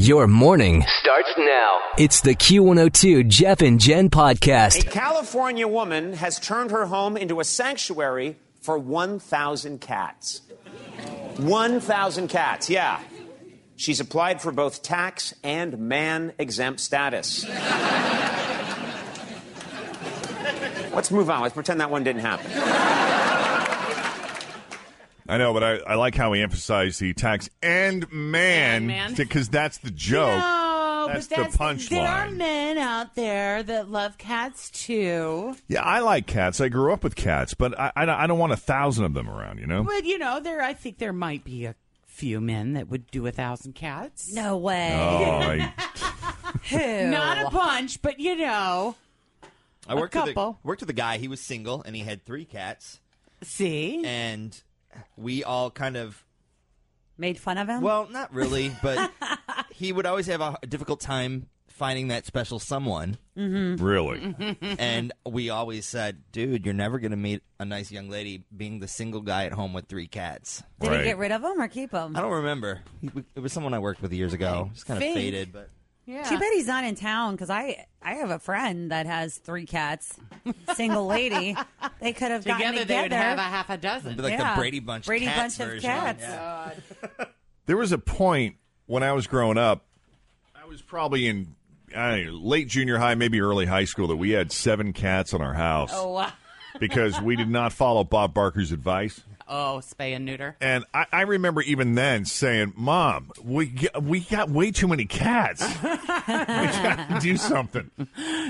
Your morning starts now. It's the Q102 Jeff and Jen podcast. A California woman has turned her home into a sanctuary for 1,000 cats. 1,000 cats, yeah. She's applied for both tax and man exempt status. Let's move on. Let's pretend that one didn't happen. I know, but I, I like how he emphasized the tax and man, man. because that's the joke. No, That's but the that's, punchline. There are men out there that love cats too. Yeah, I like cats. I grew up with cats, but I, I, don't- I don't want a thousand of them around, you know? But you know, there I think there might be a few men that would do a thousand cats. No way. Oh, I, Who? Not a bunch, but you know. I worked with a, couple. worked with a guy. He was single and he had three cats, See, and we all kind of Made fun of him? well, not really, but he would always have a difficult time finding that special someone, mm-hmm. really? Mm-hmm. and we always said, "Dude, you're never gonna meet a nice young lady being the single guy at home with three cats." Did Right. he get rid of them or keep them? I don't remember. It was someone I worked with years ago. It's kind of faded, but yeah. Too bad he's not in town because I I have a friend that has three cats, single lady. They could have gotten together they would have a half a it'd dozen. be like Yeah. the Brady Bunch, Brady cats Bunch of version. cats. Yeah. There was a point when I was growing up, I was probably in I don't know, late junior high, maybe early high school, that we had seven cats in our house oh, wow. because we did not follow Bob Barker's advice. Oh, spay and neuter. And I, I remember even then saying, "Mom, we get, we got way too many cats. we got to do something."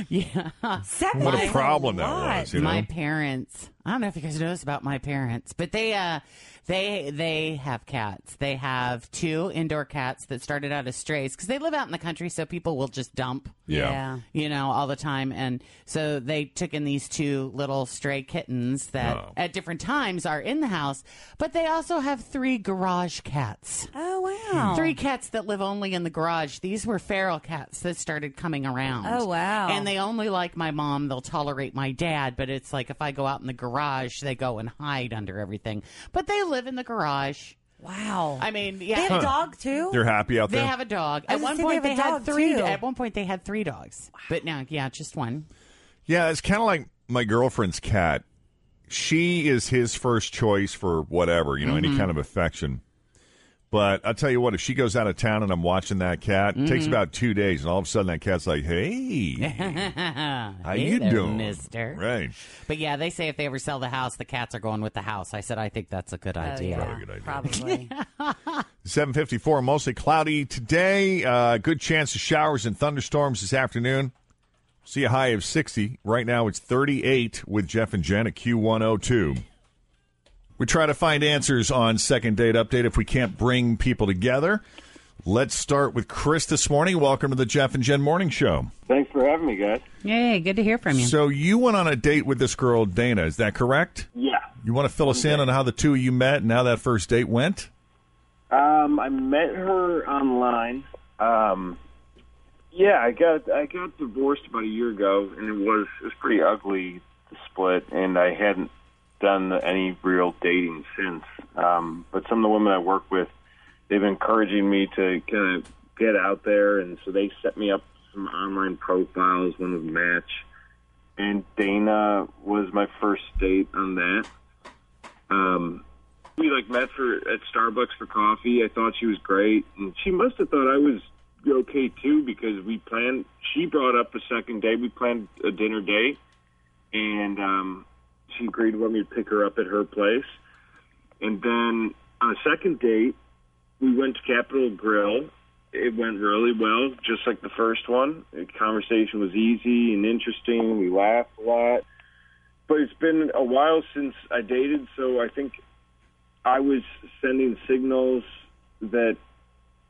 Yeah, Seven What a is problem that lot. was, you know. my parents. I don't know if you guys noticed about my parents, but they uh they they have cats. They have two indoor cats that started out as strays because they live out in the country, so people will just dump. Yeah. you know, all the time. And so they took in these two little stray kittens that Oh. at different times are in the house, but they also have three garage cats. Oh wow. Three cats that live only in the garage. These were feral cats that started coming around. Oh, wow. And they only like my mom. They'll tolerate my dad, but it's like if I go out in the garage, they go and hide under everything. But they live in the garage. Wow. I mean, yeah. they yeah. have a dog too. They're happy out there. They there. have a dog. I At was one gonna say point, they they, have a had dog, three. too. At one point, they had three dogs. But now, yeah, just one. Yeah, it's kind of like my girlfriend's cat. She is his first choice for whatever, you know, any mm-hmm. kind of affection. But I'll tell you what, if she goes out of town and I'm watching that cat, it takes about two days, and all of a sudden that cat's like, "Hey, how Hey you there, doing, Mister?" Right? But yeah, they say if they ever sell the house, the cats are going with the house. I said I think that's a good Oh, idea. yeah, Probably a good idea. Probably. Seven fifty four, mostly cloudy today. Uh, good chance of showers and thunderstorms this afternoon. See a high of sixty. Right now it's thirty eight with Jeff and Jen at Q one hundred two. We try to find answers on second date update if we can't bring people together. Let's start with Chris this morning. Welcome to the Jeff and Jen Morning Show. Thanks for having me, guys. Yay, good to hear from you. So you went on a date with this girl Dana, is that correct? Yeah. You want to fill us in on how the two of you met and how that first date went? Um, I met her online. Um, yeah, I got I got divorced about a year ago, and it was it was pretty ugly the split, and I hadn't done any real dating since. Um, but some of the women I work with, they've been encouraging me to kind of get out there, and so they set me up some online profiles. One was Match, and Dana was my first date on that. Um, we like met for at Starbucks for coffee. I thought she was great, and she must have thought I was okay too because we planned. She brought up a second date. We planned a dinner date, and um, she agreed to let me to pick her up at her place. And then on a second date, we went to Capital Grille. It went really well, just like the first one. The conversation was easy and interesting. We laughed a lot. But it's been a while since I dated, so I think I was sending signals that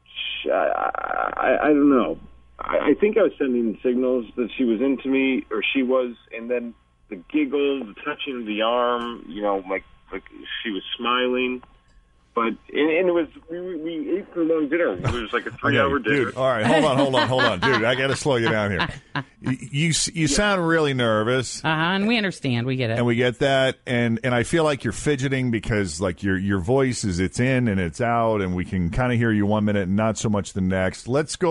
sh I, I, I don't know. I, I think I was sending signals that she was into me, or she was, and then the giggle, the touching of the arm, you know, like like she was smiling. But and, and it was we, we ate for a long dinner. It was like a three-hour Okay, dinner. dude. All right, hold on, hold on, hold on, dude. I got to slow you down here. You you, you sound really nervous. Uh huh. And we understand. We get it. and we get that and and I feel like you're fidgeting because like your your voice is it's in and it's out and we can kind of hear you one minute and not so much the next. Let's go.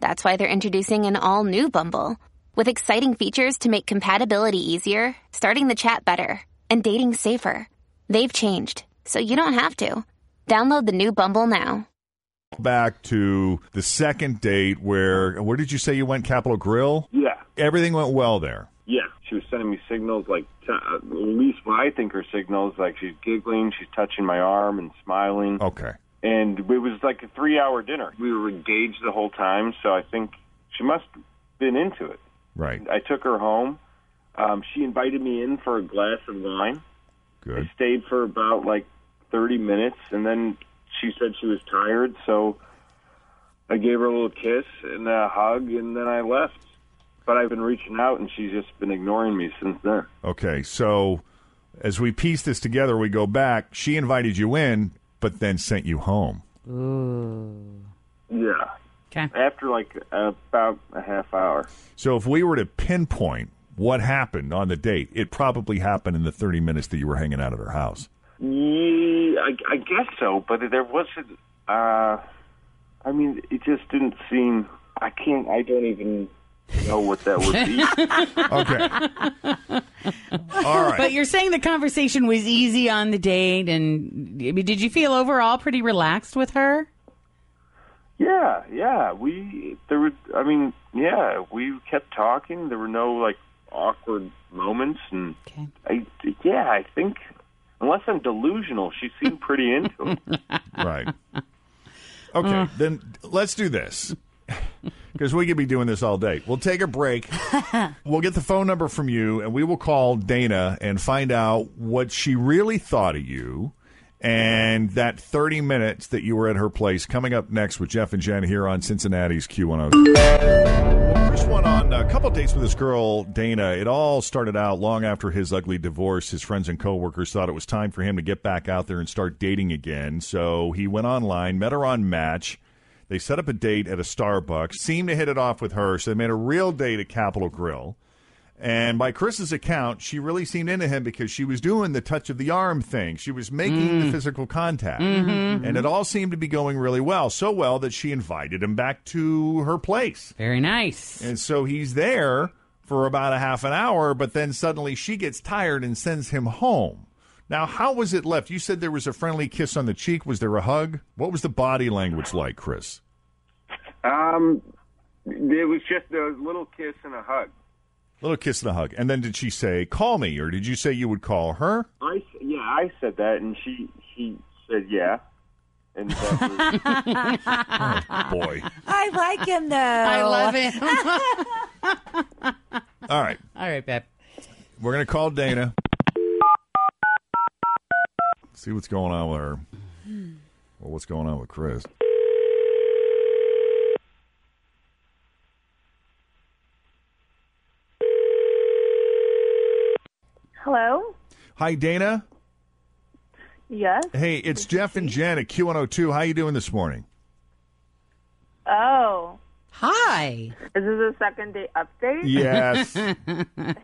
that's why they're introducing an all new Bumble with exciting features to make compatibility easier, starting the chat better, and dating safer. They've changed, so you don't have to. Download the new Bumble now. Back to the second date where where did you say you went Capital Grille? Yeah. Everything went well there. Yeah, she was sending me signals like, t- uh, at least what I think are signals. Like she's giggling, she's touching my arm and smiling. Okay. And it was like a three-hour dinner. We were engaged the whole time, so I think she must have been into it. Right. I took her home. Um, she invited me in for a glass of wine. Good. I stayed for about like 30 minutes, and then she said she was tired, so I gave her a little kiss and a hug, and then I left. But I've been reaching out, and she's just been ignoring me since then. Okay. So as we piece this together, we go back. She invited you in, but then sent you home. Ooh. Yeah. Okay. After like about a half hour. So if we were to pinpoint what happened on the date, it probably happened in the 30 minutes that you were hanging out at her house. Yeah, I, I guess so, but there wasn't. Uh, I mean, it just didn't seem. I can't. I don't even know what that would be. okay. All right. But you're saying the conversation was easy on the date, and I mean, did you feel overall pretty relaxed with her? Yeah, yeah. We there were. I mean, yeah. We kept talking. There were no like awkward moments, and Okay. I. Yeah, I think unless I'm delusional, she seemed pretty into it. Right. Okay, then let's do this. Because we could be doing this all day. We'll take a break. we'll get the phone number from you, and we will call Dana and find out what she really thought of you and that 30 minutes that you were at her place. Coming up next with Jeff and Jen here on Cincinnati's Q102. Chris went on a couple dates with this girl, Dana. It all started out long after his ugly divorce. His friends and coworkers thought it was time for him to get back out there and start dating again. So he went online, met her on Match. They set up a date at a Starbucks, seemed to hit it off with her, so they made a real date at Capital Grille. And by Chris's account, she really seemed into him because she was doing the touch of the arm thing. She was making the mm. physical contact. Mm-hmm, and it mm-hmm. all seemed to be going really well. So well that she invited him back to her place. Very nice. And so he's there for about a half an hour, but then suddenly she gets tired and sends him home. Now, how was it left? You said there was a friendly kiss on the cheek. Was there a hug? What was the body language like, Chris? Um, it was just a little kiss and a hug. Little kiss and a hug. And then did she say, call me, or did you say you would call her? I yeah, I said that, and she she said yeah, and that was, Boy. I like him though. I love him. All right. All right, babe. We're going to call Dana. See what's going on with her. Or what's going on with Chris. Hello? Hi, Dana. Yes? Hey, it's Jeff and Jen at Q102. How you doing this morning? Oh. Hi. Is this a second date update? Yes.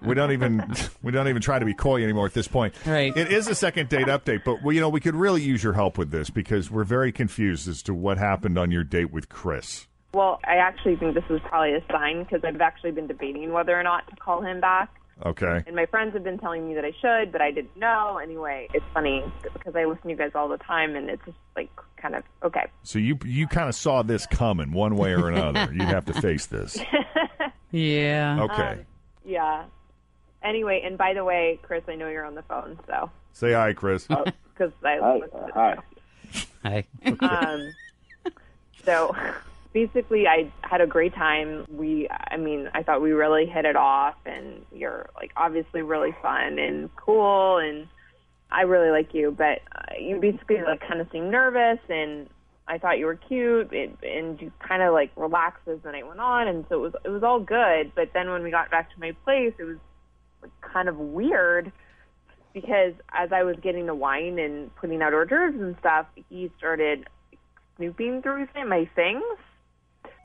we don't even we don't even try to be coy anymore at this point. Right. It is a second date update, but we, you know we could really use your help with this because we're very confused as to what happened on your date with Chris. Well, I actually think this is probably a sign because I've actually been debating whether or not to call him back. Okay. And my friends have been telling me that I should, but I didn't know. Anyway, it's funny because I listen to you guys all the time, and it's just like kind of okay. So you you kind of saw this coming one way or another. You'd have to face this. Yeah. Okay. Um, yeah. Anyway, and by the way, Chris, I know you're on the phone, so Say hi, Chris. because I Hi. listened to Hi. Hi. um, so basically, I had a great time. We, I mean, I thought we really hit it off, and you're like obviously really fun and cool, and I really like you. But uh, you basically like kind of seemed nervous, and I thought you were cute, and, and you kind of like relaxed as the night went on, and so it was it was all good. But then when we got back to my place, it was like, kind of weird because as I was getting the wine and putting out hors d'oeuvres and stuff, he started snooping through th- my things.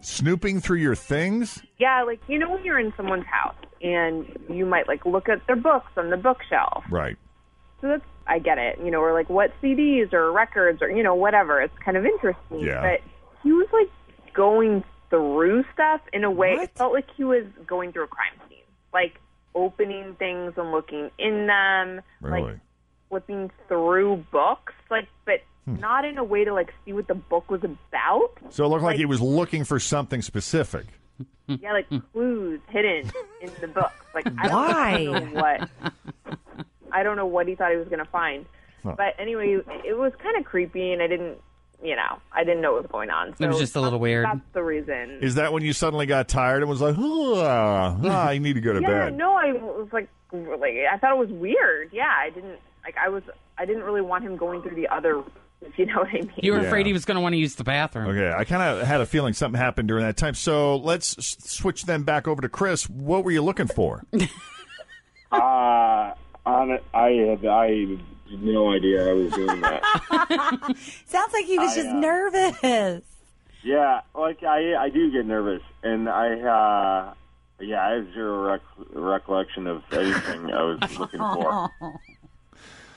Snooping through your things? Yeah, like you know when you're in someone's house and you might like look at their books on the bookshelf. Right. So that's I get it, you know, or like what CDs or records or you know whatever. It's kind of interesting. Yeah. But he was like going through stuff in a way. It felt like he was going through a crime scene, like opening things and looking in them, Really? like flipping through books, like but Hmm. not in a way to like see what the book was about. So it looked like he was looking for something specific. yeah, like clues hidden in the book. Like I Why? don't know what I don't know what he thought he was going to find. Huh. But anyway, it was kind of creepy, and I didn't, you know, I didn't know what was going on. So It was just a little weird. That's the reason. Is that when you suddenly got tired and was like, ah, ah, I need to go to yeah, bed? no, I was like, like I thought it was weird. Yeah, I didn't like. I was. I didn't really want him going through the other. If you know what I mean. You were Yeah. afraid he was going to want to use the bathroom. Okay, I kind of had a feeling something happened during that time. So let's s- switch them back over to Chris. What were you looking for? Uh, on it, I had I had no idea I was doing that. Sounds like he was I, just uh, nervous. yeah, like I I do get nervous, and I uh, yeah I have zero rec- recollection of anything I was looking for.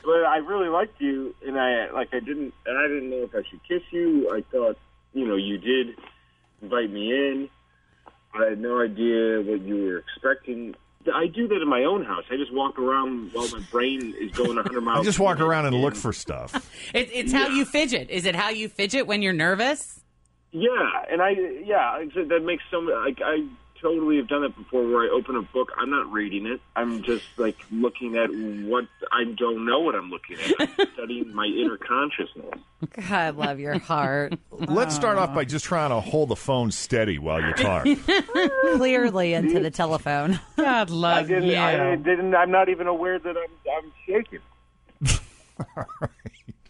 But I really liked you, and I like I didn't, and I didn't know if I should kiss you. I thought, you know, you did invite me in. I had no idea what you were expecting. I do that in my own house. I just walk around while my brain is going 100 miles. I just walk around and look for stuff. It, it's how you fidget. Is it how you fidget when you're nervous? Yeah, and I yeah, like I said, that makes some like I totally have done it before where I open a book, I'm not reading it. I'm just like looking at what I don't know what I'm looking at. I'm studying my inner consciousness. God, love your heart. Let's start off by just trying to hold the phone steady while you talk. Clearly into the telephone. God I love didn't you. I didn't I'm not even aware that I'm I'm shaking.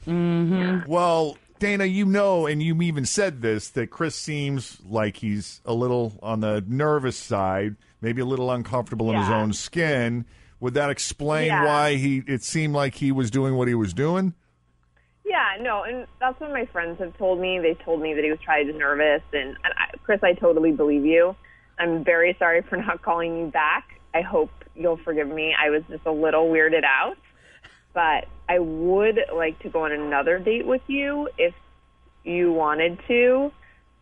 Mm-hmm. Well, Dana, you know, and you even said this that Chris seems like he's a little on the nervous side, maybe a little uncomfortable in his own skin. Would that explain Yeah. why he? It seemed like he was doing what he was doing. Yeah, no, and that's what my friends have told me. They told me that he was trying to nervous, and, and I, Chris, I totally believe you. I'm very sorry for not calling you back. I hope you'll forgive me. I was just a little weirded out, but I would like to go on another date with you if you wanted to.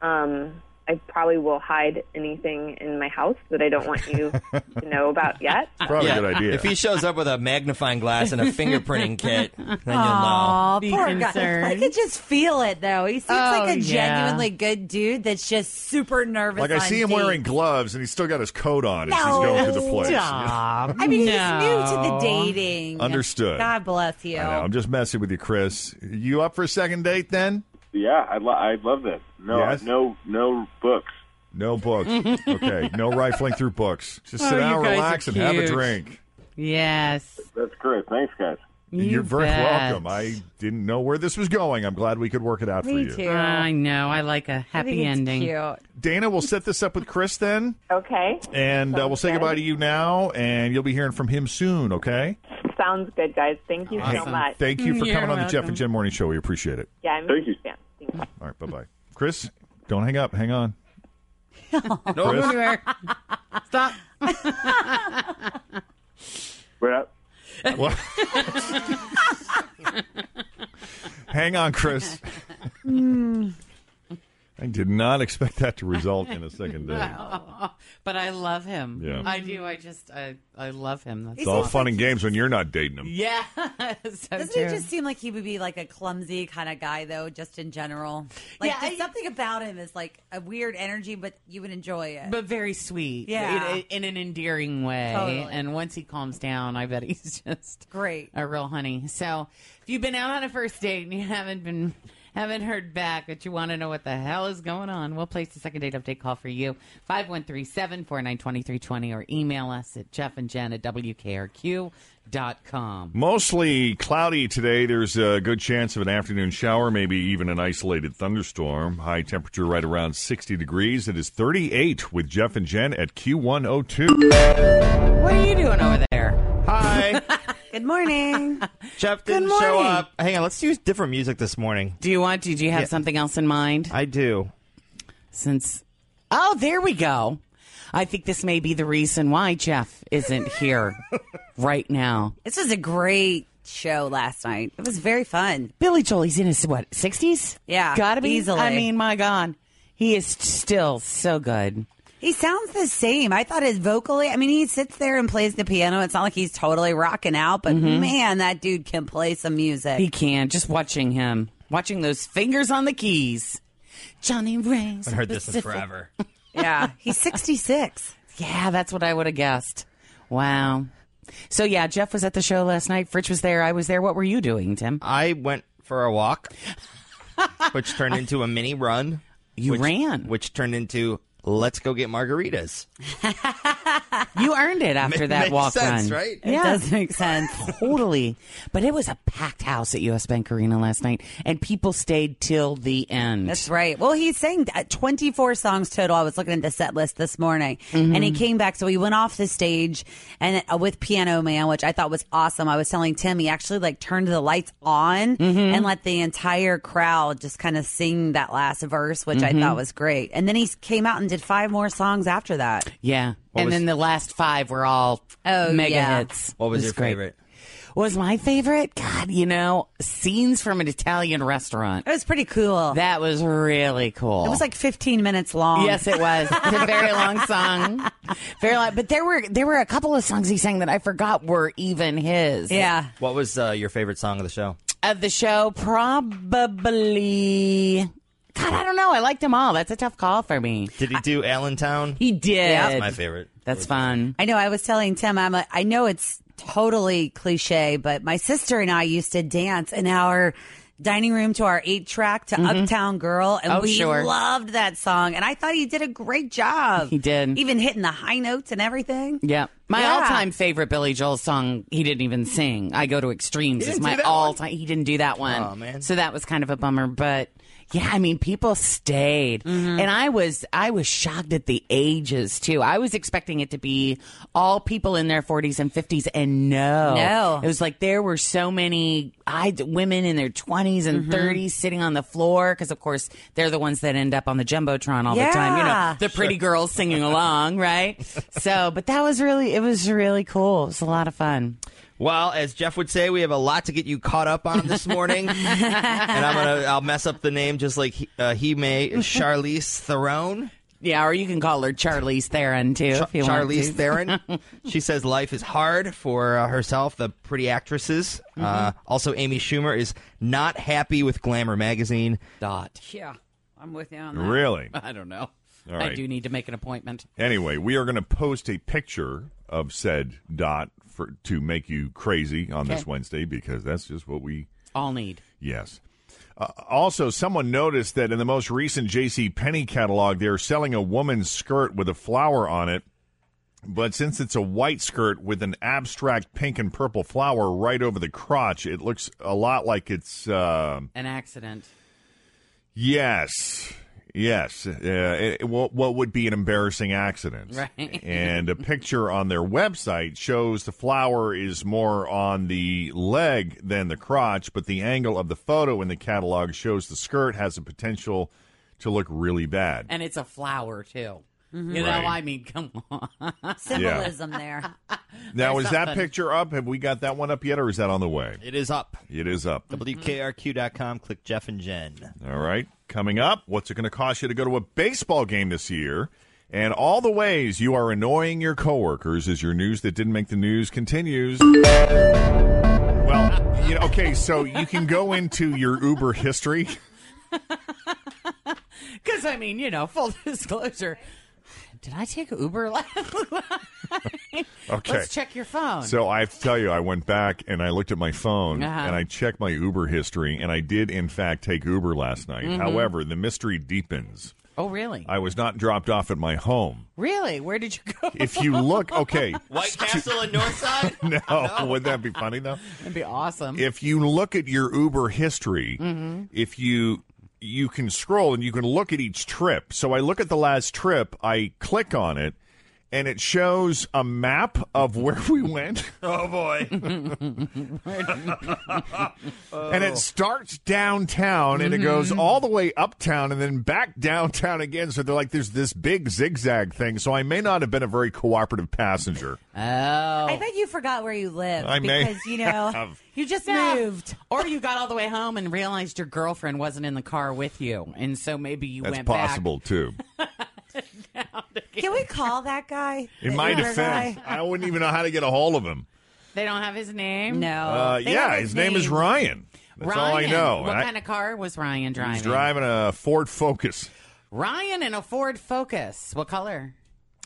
Um, I probably will hide anything in my house that I don't want you to know about yet. Probably a good idea. If he shows up with a magnifying glass and a fingerprinting kit, then you'll know. Aw, Be poor guy. I could just feel it though. He seems Oh, like a yeah. genuinely good dude that's just super nervous. like I on see him dates. wearing gloves, and he's still got his coat on as he's No, going through the place. Stop. I mean, no. he's new to the dating. Understood. God bless you. I know, I'm just messing with you, Chris. You up for a second date then? Yeah, I'd lo- I'd love that. No, Yes? no, no books. No books. okay, no rifling through books. Just sit Oh, down, relax, and have a drink. Yes. That's great. Thanks, guys. You You're very bet. welcome. I didn't know where this was going. I'm glad we could work it out for Me you. too. I know. I like a I think happy it's ending. Cute. Dana, we'll set this up with Chris then, Okay, and uh, we'll say Sounds goodbye to you now, and you'll be hearing from him soon, okay? sounds good, guys. Thank you so much. Thank you for You're coming on the Jeff and Jen Morning Show. We appreciate it. Yeah, I'm Thank you. huge fan. Thank you. All right, bye bye. Chris, don't hang up. Hang on. Don't go anywhere. Stop. What up? Well- Hang on, Chris. Hmm. I did not expect that to result in a second date. but I love him. Yeah. I do. I just, I, I love him. That's It's all fun and games when you're not dating him. Yeah. Doesn't so true. he just seem like he would be like a clumsy kind of guy, though, just in general? Like, Yeah, there's I- something about him is like a weird energy, but you would enjoy it. but very sweet. Yeah. In, in an endearing way. Totally. And once he calms down, I bet he's just Great. a real honey. So if you've been out on a first date and you haven't been haven't heard back, but you want to know what the hell is going on, we'll place the second date update call for you. 513-749-2320 or email us at Jeff and Jen at WKRQ.com. Mostly cloudy today. There's a good chance of an afternoon shower, maybe even an isolated thunderstorm. High temperature right around 60 degrees. It is 38 with Jeff and Jen at Q102. What are you doing over there? Hi. Good morning. Jeff didn't show morning. up. Hang on, let's use different music this morning. Do you want? Did you have Yeah. something else in mind? I do. Since oh, there we go. I think this may be the reason why Jeff isn't here right now. This was a great show last night. It was very fun. Billy Joel, he's in his what sixties? Yeah, gotta be. easily. I mean, my God, he is still so good. He sounds the same. I thought his vocally, I mean, he sits there and plays the piano. It's not like he's totally rocking out, but mm-hmm. man, that dude can play some music. He can. Just watching him, watching those fingers on the keys. Johnny Rains. I've heard this in forever. yeah, he's 66. Yeah, that's what I would have guessed. Wow. So yeah, Jeff was at the show last night. Fritch was there. I was there. What were you doing, Tim? I went for a walk, which turned into a mini run. You which, ran. Which turned into let's go get margaritas. You earned it after Ma- that makes walk sense, run. right? It Yeah. does make sense. Totally. But it was a packed house at US Bank Arena last night, and people stayed till the end. That's right. Well, he sang uh, 24 songs total. I was looking at the set list this morning, Mm-hmm. and he came back. So he went off the stage and uh, with Piano Man, which I thought was awesome. I was telling Tim he actually like turned the lights on Mm-hmm. and let the entire crowd just kind of sing that last verse, which Mm-hmm. I thought was great. And then he came out and did five more songs after that. Yeah. What and was- then the last five were all Oh, mega yeah. hits. What was It your great. favorite? Was my favorite? God, you know, scenes from an Italian restaurant. It was pretty cool. That was really cool. it was like 15 minutes long. Yes, it was. It's a very long song. Very long. But there were there were a couple of songs he sang that I forgot were even his. Yeah. What was uh, your favorite song of the show? Of the show, probably. God, I don't know. I liked them all. That's a tough call for me. Did he do Allentown? He did. That's my favorite. That's fun. I know. I was telling Tim, I'm. A, I know it's totally cliche, but my sister and I used to dance in our dining room to our eight track to mm-hmm. Uptown Girl, and Oh, we sure. loved that song. And I thought he did a great job. He did. even hitting the high notes and everything. Yeah. My Yeah. all-time favorite Billy Joel song, he didn't even sing. I go to extremes. He Is didn't do my that all-time. He didn't do that one. Oh, man. So that was kind of a bummer, but yeah, I mean, people stayed, Mm-hmm. and I was I was shocked at the ages too. I was expecting it to be all people in their 40s and 50s, and no, No. it was like there were so many I women in their 20s and Mm-hmm. 30s sitting on the floor because, of course, they're the ones that end up on the jumbotron all the time. You know, the pretty girls singing along, right? So, but that was really, it was really cool. It was a lot of fun. Well, as Jeff would say, we have a lot to get you caught up on this morning, and I'm gonna I'll mess up the name just like he, uh, he may. Charlize Theron. Yeah, or you can call her Charlize Theron too, if you want Charlize to. Theron. she says life is hard for uh, herself, the pretty actresses. Mm-hmm. Uh, also, Amy Schumer is not happy with Glamour magazine. Dot. Yeah, I'm with you on that. Really? I don't know. I do need to make an appointment. Anyway, we are going to post a picture of said dot for to make you crazy on this Wednesday because that's just what we All need. Yes. Uh, also, someone noticed that in the most recent J.C. Penney catalog, they're selling a woman's skirt with a flower on it. But since it's a white skirt with an abstract pink and purple flower right over the crotch, it looks a lot like it's. Uh, An accident. yes. Yes. Uh, it, what, what would be an embarrassing accident? Right. and a picture on their website shows the flower is more on the leg than the crotch, but the angle of the photo in the catalog shows the skirt has a potential to look really bad. And it's a flower too. Mhm. You know, Right. I mean, come on. Symbolism there. Now, There's is that picture up? Have we got that one up yet, or is that on the way? It is up. It is up. WKRQ.com. Click Jeff and Jen. All right. Coming up, what's it going to cost you to go to a baseball game this year? And all the ways you are annoying your coworkers as your news that didn't make the news continues. Well, you know, okay, so you can go into your Uber history. Because, I mean, you know, full disclosure. Did I take Uber last Okay. Let's check your phone. So I have to tell you, I went back and I looked at my phone Uh-huh. and I checked my Uber history, and I did, in fact, take Uber last night. Mhm. However, the mystery deepens. oh, really? I was not dropped off at my home. Really? Where did you go? If you look, okay. White Castle and Northside? no, wouldn't that be funny though? That'd be awesome. If you look at your Uber history, Mhm. if you you can scroll and you can look at each trip. So I look at the last trip, I click on it, and it shows a map of where we went. Oh, boy. And it starts downtown and it goes Mm-hmm. all the way uptown and then back downtown again. So they're like, there's this big zigzag thing. So I may not have been a very cooperative passenger. Oh. I bet you forgot where you live I may because you know have. you just Yeah. moved. Or you got all the way home and realized your girlfriend wasn't in the car with you. And so maybe you That's went back. possible too. Can we call that guy? In The my Uber defense, guy? I wouldn't even know how to get a hold of him. They don't have his name? No. Uh, yeah, have his name is Ryan. That's all I know. What I- kind of car was Ryan driving? He's driving a Ford Focus. Ryan in a Ford Focus. What color?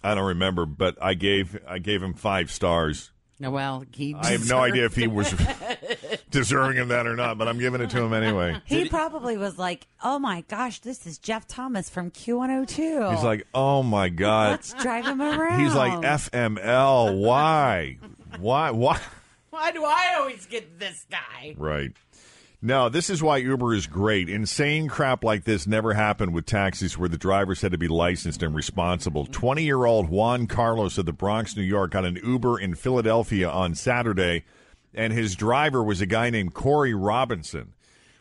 I don't remember, but I gave I gave him five stars. No, well, he. I have no idea if he was deserved deserving of that or not, but I'm giving it to him anyway. He probably was like, "Oh my gosh, this is Jeff Thomas from Q102." He's like, oh my god. "Let's drive him around." He's like FML. Why? Why? Why? Why do I always get this guy? Right. No, this is why Uber is great. Insane crap like this never happened with taxis where the drivers had to be licensed and responsible. 20 year old Juan Carlos of the Bronx, New York, got an Uber in Philadelphia on Saturday, and his driver was a guy named Corey Robinson.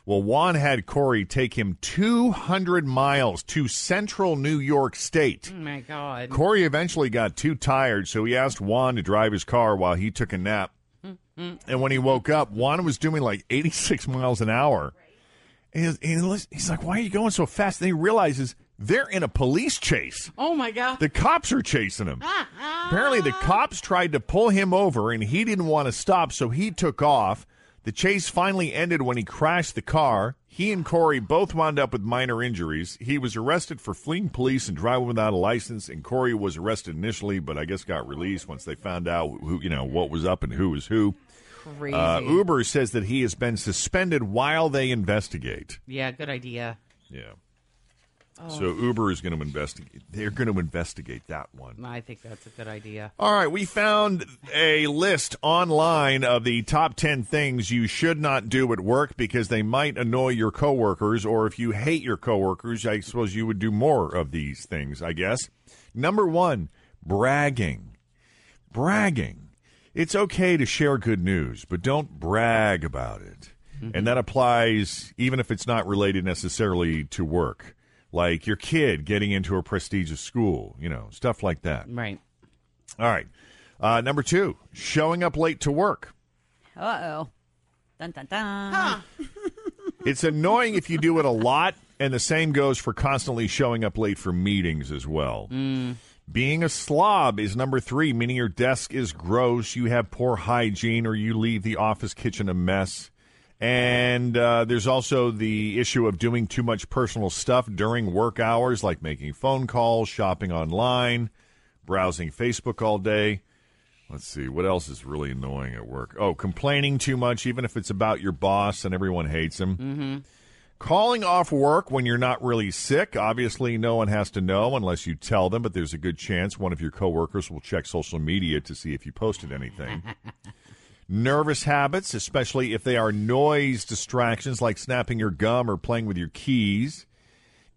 Well, Juan had Corey take him 200 miles to central New York State. Oh my God. Corey eventually got too tired, so he asked Juan to drive his car while he took a nap. Mm-hmm. And when he woke up, Juan was doing like 86 miles an hour. And he's, and he's- he's like, Why are you going so fast? And he realizes they're in a police chase. Oh my God. The cops are chasing him. Apparently, the cops tried to pull him over and he didn't want to stop, so he took off. The chase finally ended when he crashed the car. He and Corey both wound up with minor injuries. He was arrested for fleeing police and driving without a license, and Corey was arrested initially, but I guess got released once they found out who you know what was up and who was who. Crazy. Uh, Uber says that he has been suspended while they investigate. yeah, good idea. Yeah. Oh. So Uber is going to investigate. They're going to investigate that one. I think that's a good idea. All right, we found a list online of the top 10 things you should not do at work because they might annoy your coworkers, or if you hate your coworkers, I suppose you would do more of these things, I guess. Number one, bragging. Bragging. It's okay to share good news, but don't brag about it. And mm-hmm. that applies even if it's not related necessarily to work, like your kid getting into a prestigious school, you know, stuff like that. Right. All right. Uh, number two, showing up late to work. Uh oh. Dun dun dun. It's annoying if you do it a lot, and the same goes for constantly showing up late for meetings as well. Being a slob is number three, meaning your desk is gross, you have poor hygiene, or you leave the office kitchen a mess. And uh, there's also the issue of doing too much personal stuff during work hours, like making phone calls, shopping online, browsing Facebook all day. Let's see, what else is really annoying at work? Oh, complaining too much, even if it's about your boss and everyone hates him. Mm-hmm. Calling off work when you're not really sick. Obviously, no one has to know unless you tell them, but there's a good chance one of your coworkers will check social media to see if you posted anything. Nervous habits, especially if they are noise distractions like snapping your gum or playing with your keys.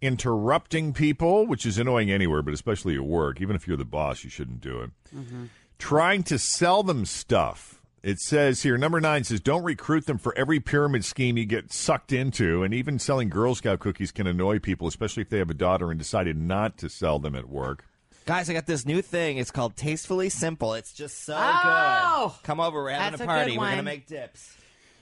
Interrupting people, which is annoying anywhere, but especially at work. Even if you're the boss, you shouldn't do it. Mm-hmm. Trying to sell them stuff. It says here, number nine says, don't recruit them for every pyramid scheme you get sucked into. And even selling Girl Scout cookies can annoy people, especially if they have a daughter and decided not to sell them at work. Guys, I got this new thing. It's called Tastefully Simple. It's just so Oh! good. Come over. We're having a a party. good We're going to make dips.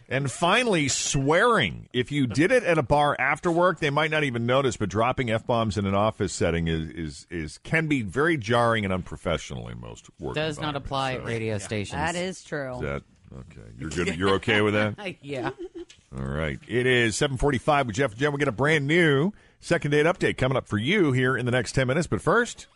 And finally, swearing. If you did it at a bar after work, they might not even notice. But dropping f bombs in an office setting is, is is can be very jarring and unprofessional in most work. Does not environments. apply at radio stations. That is true. Is that okay? You're good. You're okay with that? yeah. All right. It is 745 with Jeff and Jen. We'll get a brand new second date update coming up for you here in the next 10 minutes. But first,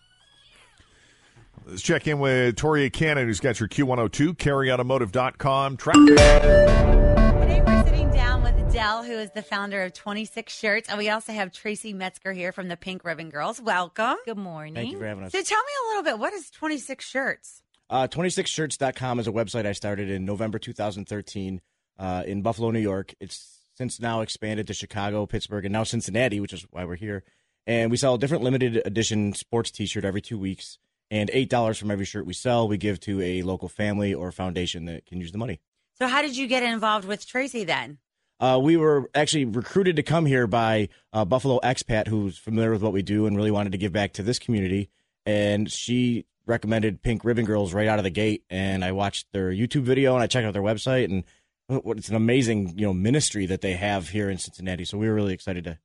let's check in with Toria Cannon, who's got your Q102, kerryautomotive.com traffic. Today we're sitting down with Dell, who is the founder of 26 Shirts, and we also have Tracy Metzger here from the Pink Ribbon Girls. Welcome. Good morning. Thank you for having us. So tell me a little bit. What is 26 Shirts? Uh, 26shirts.com is a website I started in November 2013 uh, in Buffalo, New York. It's since now expanded to Chicago, Pittsburgh, and now Cincinnati, which is why we're here. And we sell a different limited edition sports t shirt every two weeks. And $8 from every shirt we sell, we give to a local family or foundation that can use the money. So how did you get involved with Tracy then? Uh, we were actually recruited to come here by uh, Buffalo expat who's familiar with what we do and really wanted to give back to this community. And she recommended Pink Ribbon Girls right out of the gate. And I watched their YouTube video and I checked out their website and it's an amazing you know ministry that they have here in Cincinnati. So we were really excited to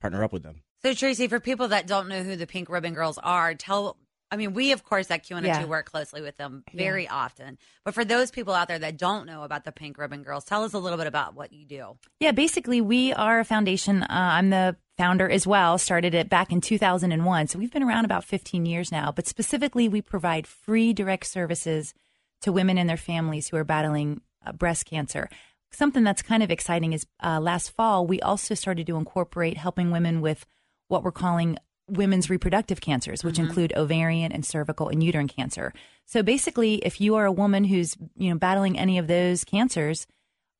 partner up with them. So Tracy, for people that don't know who the Pink Ribbon Girls are, tell. I mean, we of course at Q and Yeah. A work closely with them very often. But for those people out there that don't know about the Pink Ribbon Girls, tell us a little bit about what you do. Yeah, basically, we are a foundation. Uh, I'm the founder as well. Started it back in 2001. So we've been around about 15 years now. But specifically, we provide free direct services to women and their families who are battling uh, breast cancer. Something that's kind of exciting is uh, last fall, we also started to incorporate helping women with what we're calling women's reproductive cancers, which Mhm. include ovarian and cervical and uterine cancer. So basically, if you are a woman who's you know battling any of those cancers,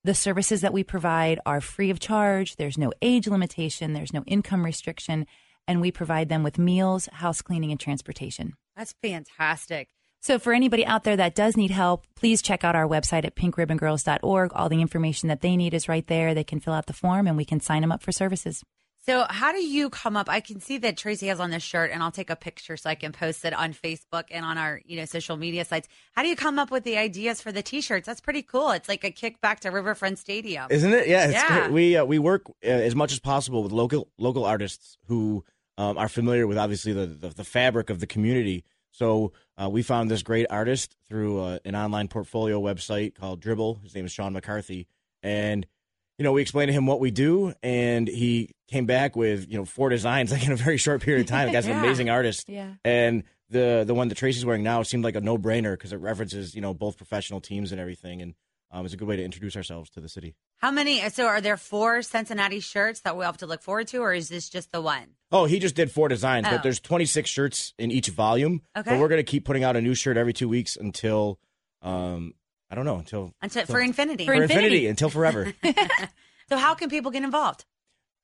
the services that we provide are free of charge. There's no age limitation, there's no income restriction, and we provide them with meals, house cleaning, and transportation. That's fantastic. So, for anybody out there that does need help, please check out our website at pinkribbongirls.org. All the information that they need is right there. They can fill out the form and we can sign them up for services. So, how do you come up? I can see that Tracy has on this shirt, and I'll take a picture so I can post it on Facebook and on our you know social media sites. How do you come up with the ideas for the T-shirts? That's pretty cool. It's like a kickback to Riverfront Stadium, Isn't it? Yeah, it's Yeah. great. We uh, we work uh, as much as possible with local local artists who um, are familiar with obviously the, the the fabric of the community. So uh, we found this great artist through uh, an online portfolio website called Dribbble. His name is Sean McCarthy, and you know we explained to him what we do, and he came back with you know four designs like in a very short period of time. The guy's an amazing artist, Yeah. and the the one that Tracy's wearing now seemed like a no brainer because it references you know both professional teams and everything, and um, it's a good way to introduce ourselves to the city. How many? So, are there four Cincinnati shirts that we will have to look forward to, or is this just the one? Oh, he just did four designs, Oh. but there's 26 shirts in each volume. Okay. But we're going to keep putting out a new shirt every two weeks until, um, I don't know, until Until for infinity. for infinity, until forever. So, how can people get involved?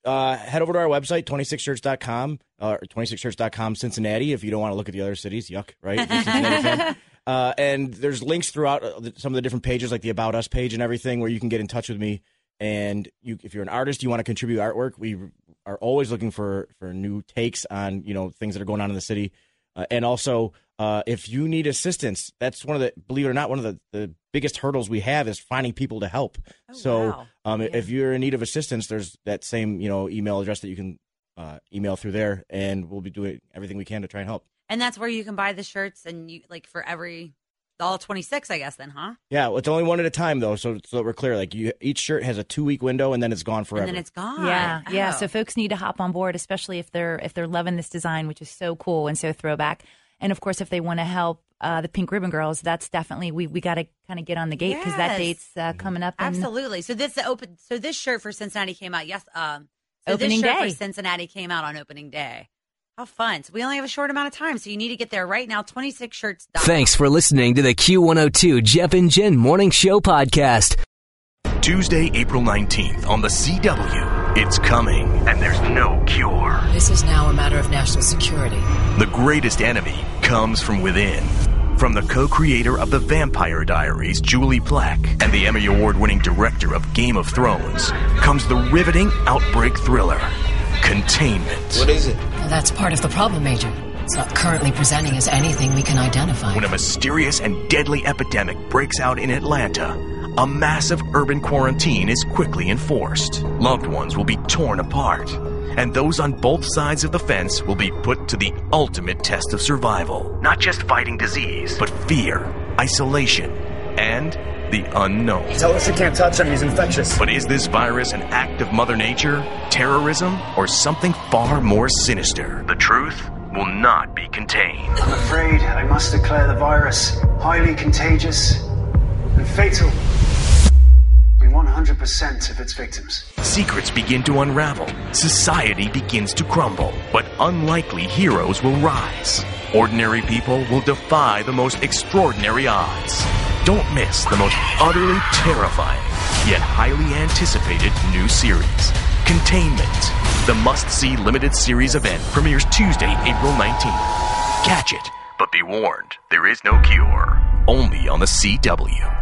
uh, head over to our website, 26shirts.com, or 26shirts.com Cincinnati, if you don't want to look at the other cities. Yuck, right? If you're a Cincinnati fan. Uh, and there's links throughout uh, some of the different pages, like the About Us page and everything, where you can get in touch with me. And you, if you're an artist, you want to contribute artwork, we are always looking for, for new takes on, you know, things that are going on in the city. Uh, and also, uh, if you need assistance, that's one of the, believe it or not, one of the, the biggest hurdles we have is finding people to help. so, wow. um, if you're in need of assistance, there's that same, you know, email address that you can uh, email through there, and we'll be doing everything we can to try and help. And that's where you can buy the shirts, and you like for every all twenty six, I guess. Then, huh? Yeah, well, it's only one at a time though, so so that we're clear. Like you, each shirt has a two week window, and then it's gone forever. And then it's gone. Yeah, yeah. Oh. So folks need to hop on board, especially if they're if they're loving this design, which is so cool and so throwback. And of course, if they want to help uh, the Pink Ribbon Girls, that's definitely we we got to kind of get on the gate because that Yes. date's uh, coming up. in- Absolutely. So this the open. So this shirt for Cincinnati came out. Yes. Um. So Opening this shirt day. for Cincinnati came out on opening day. How fun! So we only have a short amount of time, so you need to get there right now. Twenty six shirts. done. Thanks for listening to the Q102 Jeff and Jen Morning Show podcast. Tuesday, April 19th on the CW. It's coming, and there's no cure. This is now a matter of national security. The greatest enemy comes from within. From the co creator of The Vampire Diaries, Julie Plec, and the Emmy Award winning director of Game of Thrones, comes the riveting outbreak thriller, Containment. What is it? Well, that's part of the problem, Major. It's not currently presenting as anything we can identify. When a mysterious and deadly epidemic breaks out in Atlanta, a massive urban quarantine is quickly enforced. Loved ones will be torn apart, and those on both sides of the fence will be put to the ultimate test of survival. Not just fighting disease, but fear, isolation, and the unknown. Tell us you can't touch him, he's infectious. But is this virus an act of Mother Nature, terrorism, or something far more sinister? The truth will not be contained. I'm afraid I must declare the virus highly contagious and fatal in 100% of its victims. Secrets begin to unravel, society begins to crumble, but unlikely heroes will rise. Ordinary people will defy the most extraordinary odds. Don't miss the most utterly terrifying, yet highly anticipated new series. Containment. The must see limited series event premieres Tuesday, April 19th. Catch it, but be warned, there is no cure. Only on the CW.